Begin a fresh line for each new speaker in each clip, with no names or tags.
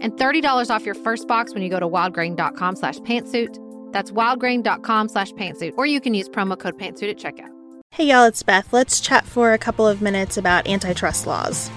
and $30 off your first box when you go to wildgrain.com slash pantsuit. That's wildgrain.com slash pantsuit, or you can use promo code pantsuit at checkout.
Hey y'all, it's Beth. Let's chat for a couple of minutes about antitrust laws.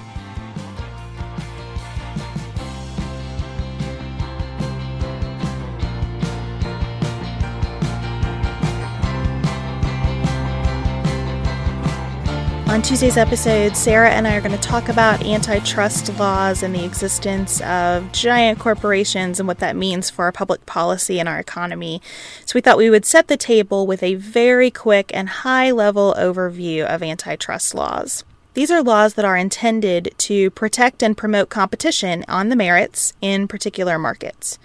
On Tuesday's episode, Sarah and I are going to talk about antitrust laws and the existence of giant corporations and what that means for our public policy and our economy. So, we thought we would set the table with a very quick and high level overview of antitrust laws. These are laws that are intended to protect and promote competition on the merits in particular markets.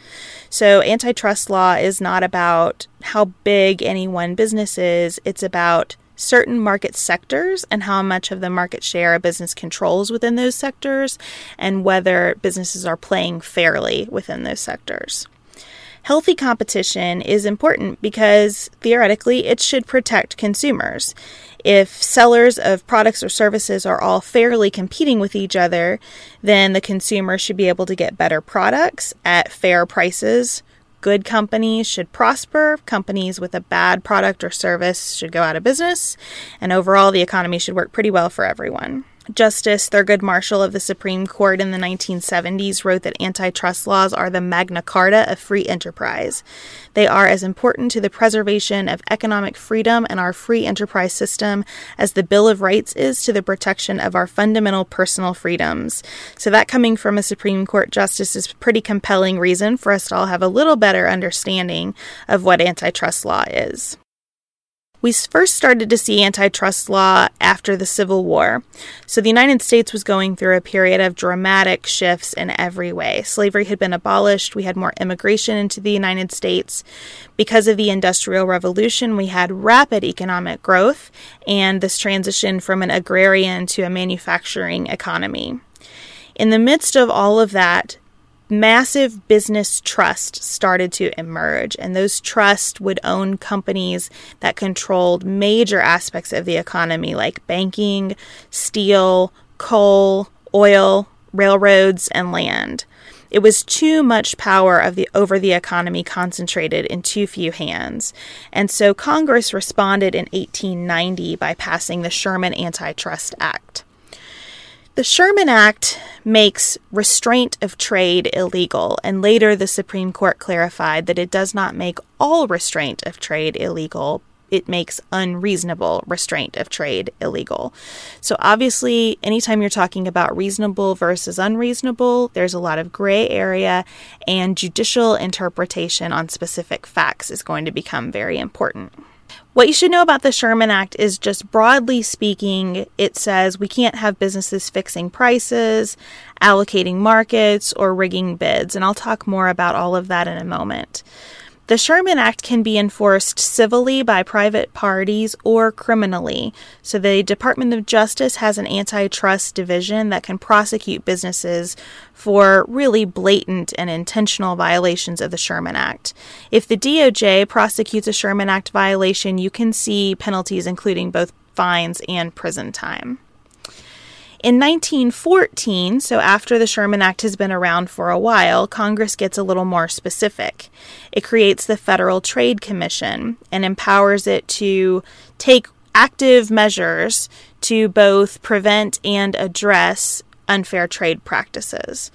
So, antitrust law is not about how big any one business is, it's about certain market sectors and how much of the market share a business controls within those sectors and whether businesses are playing fairly within those sectors. Healthy competition is important because theoretically it should protect consumers. If sellers of products or services are all fairly competing with each other, then the consumer should be able to get better products at fair prices good companies should prosper, companies with a bad product or service should go out of business, and overall the economy should work pretty well for everyone. Justice Thurgood Marshall of the Supreme Court in the 1970s wrote that antitrust laws are the Magna Carta of free enterprise. They are as important to the preservation of economic freedom and our free enterprise system as the Bill of Rights is to the protection of our fundamental personal freedoms. So, that coming from a Supreme Court justice is pretty compelling reason for us to all have a little better understanding of what antitrust law is. We first started to see antitrust law after the Civil War. So the United States was going through a period of dramatic shifts in every way. Slavery had been abolished, we had more immigration into the United States. Because of the Industrial Revolution, we had rapid economic growth and this transition from an agrarian to a manufacturing economy. In the midst of all of that, massive business trust started to emerge, and those trusts would own companies that controlled major aspects of the economy like banking, steel, coal, oil, railroads, and land. It was too much power of the over the economy concentrated in too few hands. And so Congress responded in 1890 by passing the Sherman Antitrust Act. The Sherman Act makes restraint of trade illegal, and later the Supreme Court clarified that it does not make all restraint of trade illegal. it makes unreasonable restraint of trade illegal. So, obviously, anytime you're talking about reasonable versus unreasonable, there's a lot of gray area, and judicial interpretation on specific facts is going to become very important. What you should know about the Sherman Act is just broadly speaking, it says we can't have businesses fixing prices, allocating markets, or rigging bids. And I'll talk more about all of that in a moment. The Sherman Act can be enforced civilly by private parties or criminally. So, the Department of Justice has an antitrust division that can prosecute businesses for really blatant and intentional violations of the Sherman Act. If the DOJ prosecutes a Sherman Act violation, you can see penalties including both fines and prison time. In 1914, so after the Sherman Act has been around for a while, Congress gets a little more specific. It creates the Federal Trade Commission and empowers it to take active measures to both prevent and address unfair trade practices.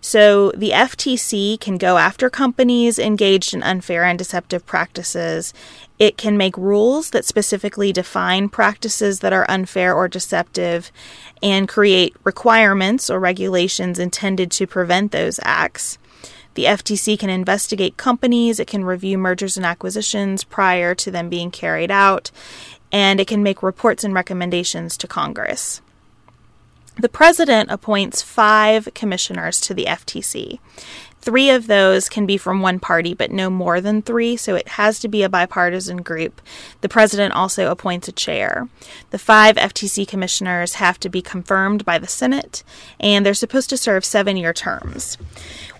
So the FTC can go after companies engaged in unfair and deceptive practices. It can make rules that specifically define practices that are unfair or deceptive and create requirements or regulations intended to prevent those acts. The FTC can investigate companies, it can review mergers and acquisitions prior to them being carried out, and it can make reports and recommendations to Congress. The president appoints five commissioners to the FTC. Three of those can be from one party, but no more than three, so it has to be a bipartisan group. The president also appoints a chair. The five FTC commissioners have to be confirmed by the Senate, and they're supposed to serve seven year terms.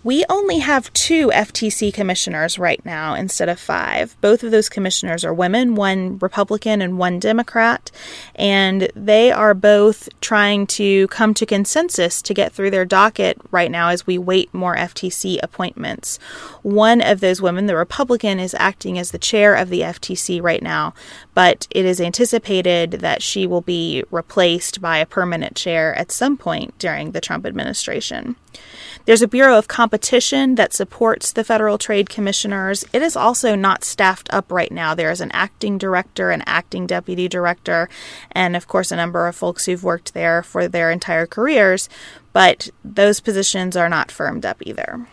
We only have two FTC commissioners right now instead of five. Both of those commissioners are women, one Republican and one Democrat, and they are both trying to come to consensus to get through their docket right now as we wait more FTC appointments. One of those women, the Republican, is acting as the chair of the FTC right now, but it is anticipated that she will be replaced by a permanent chair at some point during the Trump administration. There's a Bureau of Competition that supports the Federal Trade Commissioners. It is also not staffed up right now. There is an acting director, an acting deputy director, and of course, a number of folks who've worked there for their entire careers, but those positions are not firmed up either.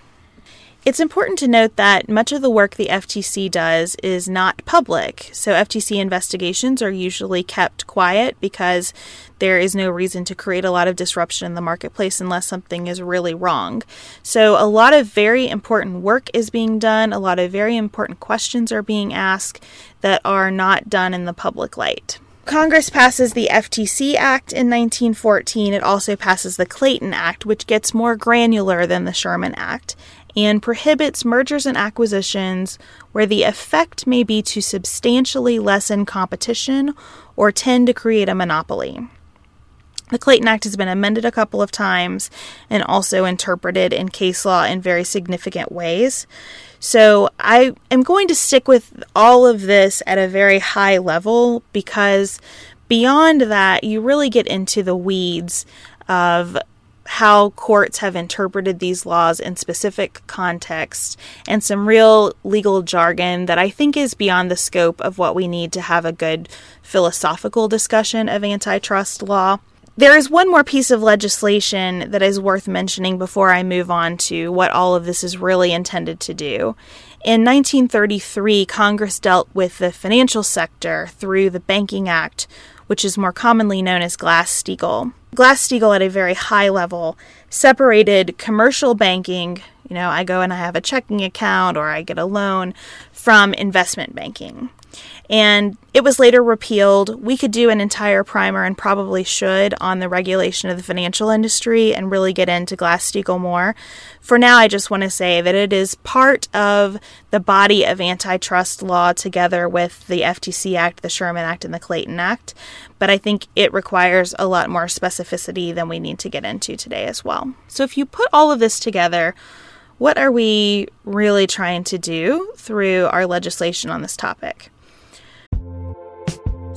It's important to note that much of the work the FTC does is not public. So, FTC investigations are usually kept quiet because there is no reason to create a lot of disruption in the marketplace unless something is really wrong. So, a lot of very important work is being done, a lot of very important questions are being asked that are not done in the public light. Congress passes the FTC Act in 1914. It also passes the Clayton Act, which gets more granular than the Sherman Act and prohibits mergers and acquisitions where the effect may be to substantially lessen competition or tend to create a monopoly. The Clayton Act has been amended a couple of times and also interpreted in case law in very significant ways. So I am going to stick with all of this at a very high level because beyond that, you really get into the weeds of how courts have interpreted these laws in specific contexts and some real legal jargon that I think is beyond the scope of what we need to have a good philosophical discussion of antitrust law. There is one more piece of legislation that is worth mentioning before I move on to what all of this is really intended to do. In 1933, Congress dealt with the financial sector through the Banking Act, which is more commonly known as Glass Steagall. Glass Steagall, at a very high level, separated commercial banking, you know, I go and I have a checking account or I get a loan, from investment banking and it was later repealed. We could do an entire primer and probably should on the regulation of the financial industry and really get into Glass Steagall more. For now, I just want to say that it is part of the body of antitrust law together with the FTC Act, the Sherman Act, and the Clayton Act. But I think it requires a lot more specificity than we need to get into today as well. So if you put all of this together, what are we really trying to do through our legislation on this topic?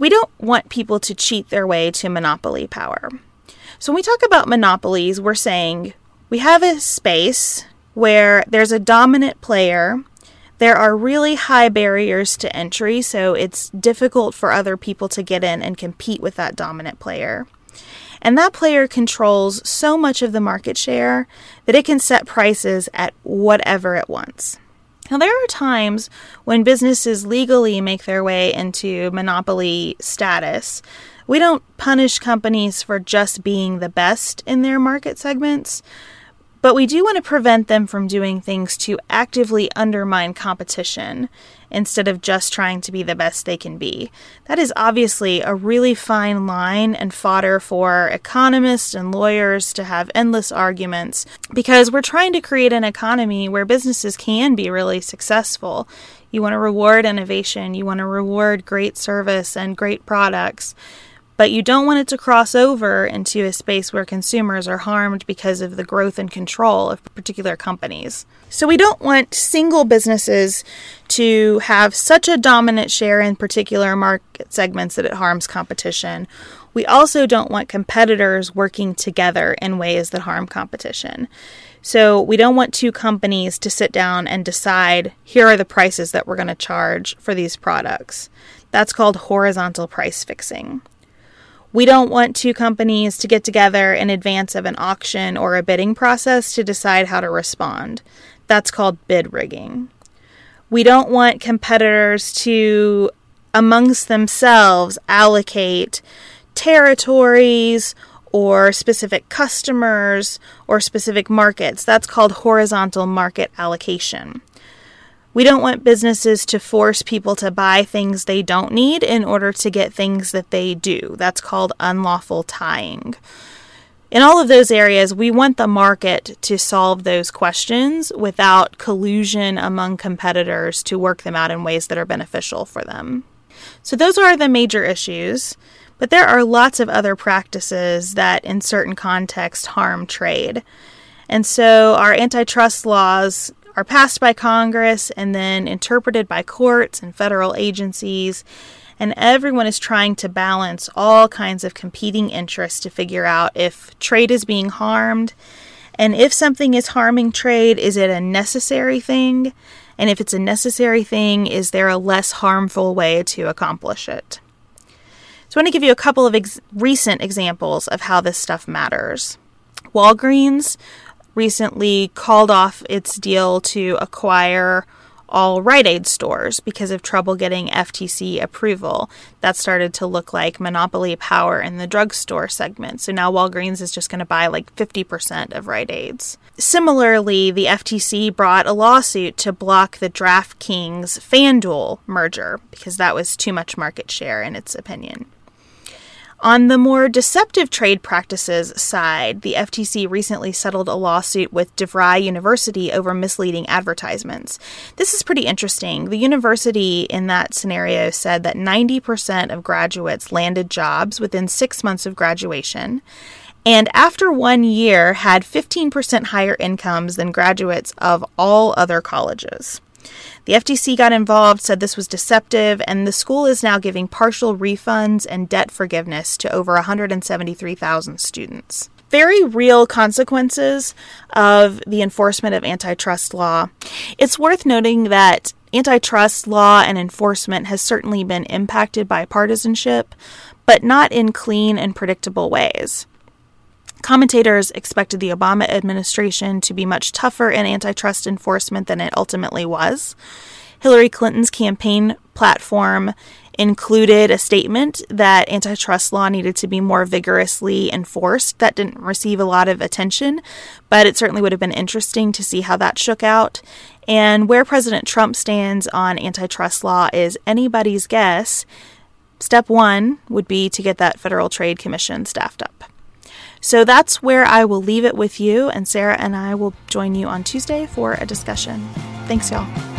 We don't want people to cheat their way to monopoly power. So when we talk about monopolies, we're saying we have a space where there's a dominant player. There are really high barriers to entry, so it's difficult for other people to get in and compete with that dominant player. And that player controls so much of the market share that it can set prices at whatever it wants. Now, there are times when businesses legally make their way into monopoly status. We don't punish companies for just being the best in their market segments, but we do want to prevent them from doing things to actively undermine competition instead of just trying to be the best they can be. That is obviously a really fine line and fodder for economists and lawyers to have endless arguments because we're trying to create an economy where businesses can be really successful. You want to reward innovation, you want to reward great service and great products but you don't want it to cross over into a space where consumers are harmed because of the growth and control of particular companies. So we don't want single businesses to have such a dominant share in particular market segments that it harms competition. We also don't want competitors working together in ways that harm competition. So we don't want two companies to sit down and decide here are the prices that we're going to charge for these products. That's called horizontal price fixing. We don't want two companies to get together in advance of an auction or a bidding process to decide how to respond. That's called bid rigging. We don't want competitors to, amongst themselves, allocate territories or specific customers or specific markets. That's called horizontal market allocation. We don't want businesses to force people to buy things they don't need in order to get things that they do. That's called unlawful tying. In all of those areas, we want the market to solve those questions without collusion among competitors to work them out in ways that are beneficial for them. So, those are the major issues, but there are lots of other practices that, in certain contexts, harm trade. And so, our antitrust laws are passed by Congress and then interpreted by courts and federal agencies. And everyone is trying to balance all kinds of competing interests to figure out if trade is being harmed. And if something is harming trade, is it a necessary thing? And if it's a necessary thing, is there a less harmful way to accomplish it? So, I want to give you a couple of ex- recent examples of how this stuff matters. Walgreens recently called off its deal to acquire all Rite Aid stores because of trouble getting FTC approval. That started to look like monopoly power in the drugstore segment. So now Walgreens is just going to buy like 50% of Rite Aids. Similarly, the FTC brought a lawsuit to block the DraftKings FanDuel merger because that was too much market share in its opinion. On the more deceptive trade practices side, the FTC recently settled a lawsuit with DeVry University over misleading advertisements. This is pretty interesting. The university in that scenario said that 90% of graduates landed jobs within six months of graduation, and after one year had 15% higher incomes than graduates of all other colleges. The FTC got involved, said this was deceptive, and the school is now giving partial refunds and debt forgiveness to over 173,000 students. Very real consequences of the enforcement of antitrust law. It's worth noting that antitrust law and enforcement has certainly been impacted by partisanship, but not in clean and predictable ways. Commentators expected the Obama administration to be much tougher in antitrust enforcement than it ultimately was. Hillary Clinton's campaign platform included a statement that antitrust law needed to be more vigorously enforced. That didn't receive a lot of attention, but it certainly would have been interesting to see how that shook out. And where President Trump stands on antitrust law is anybody's guess. Step one would be to get that Federal Trade Commission staffed up. So that's where I will leave it with you, and Sarah and I will join you on Tuesday for a discussion. Thanks, y'all.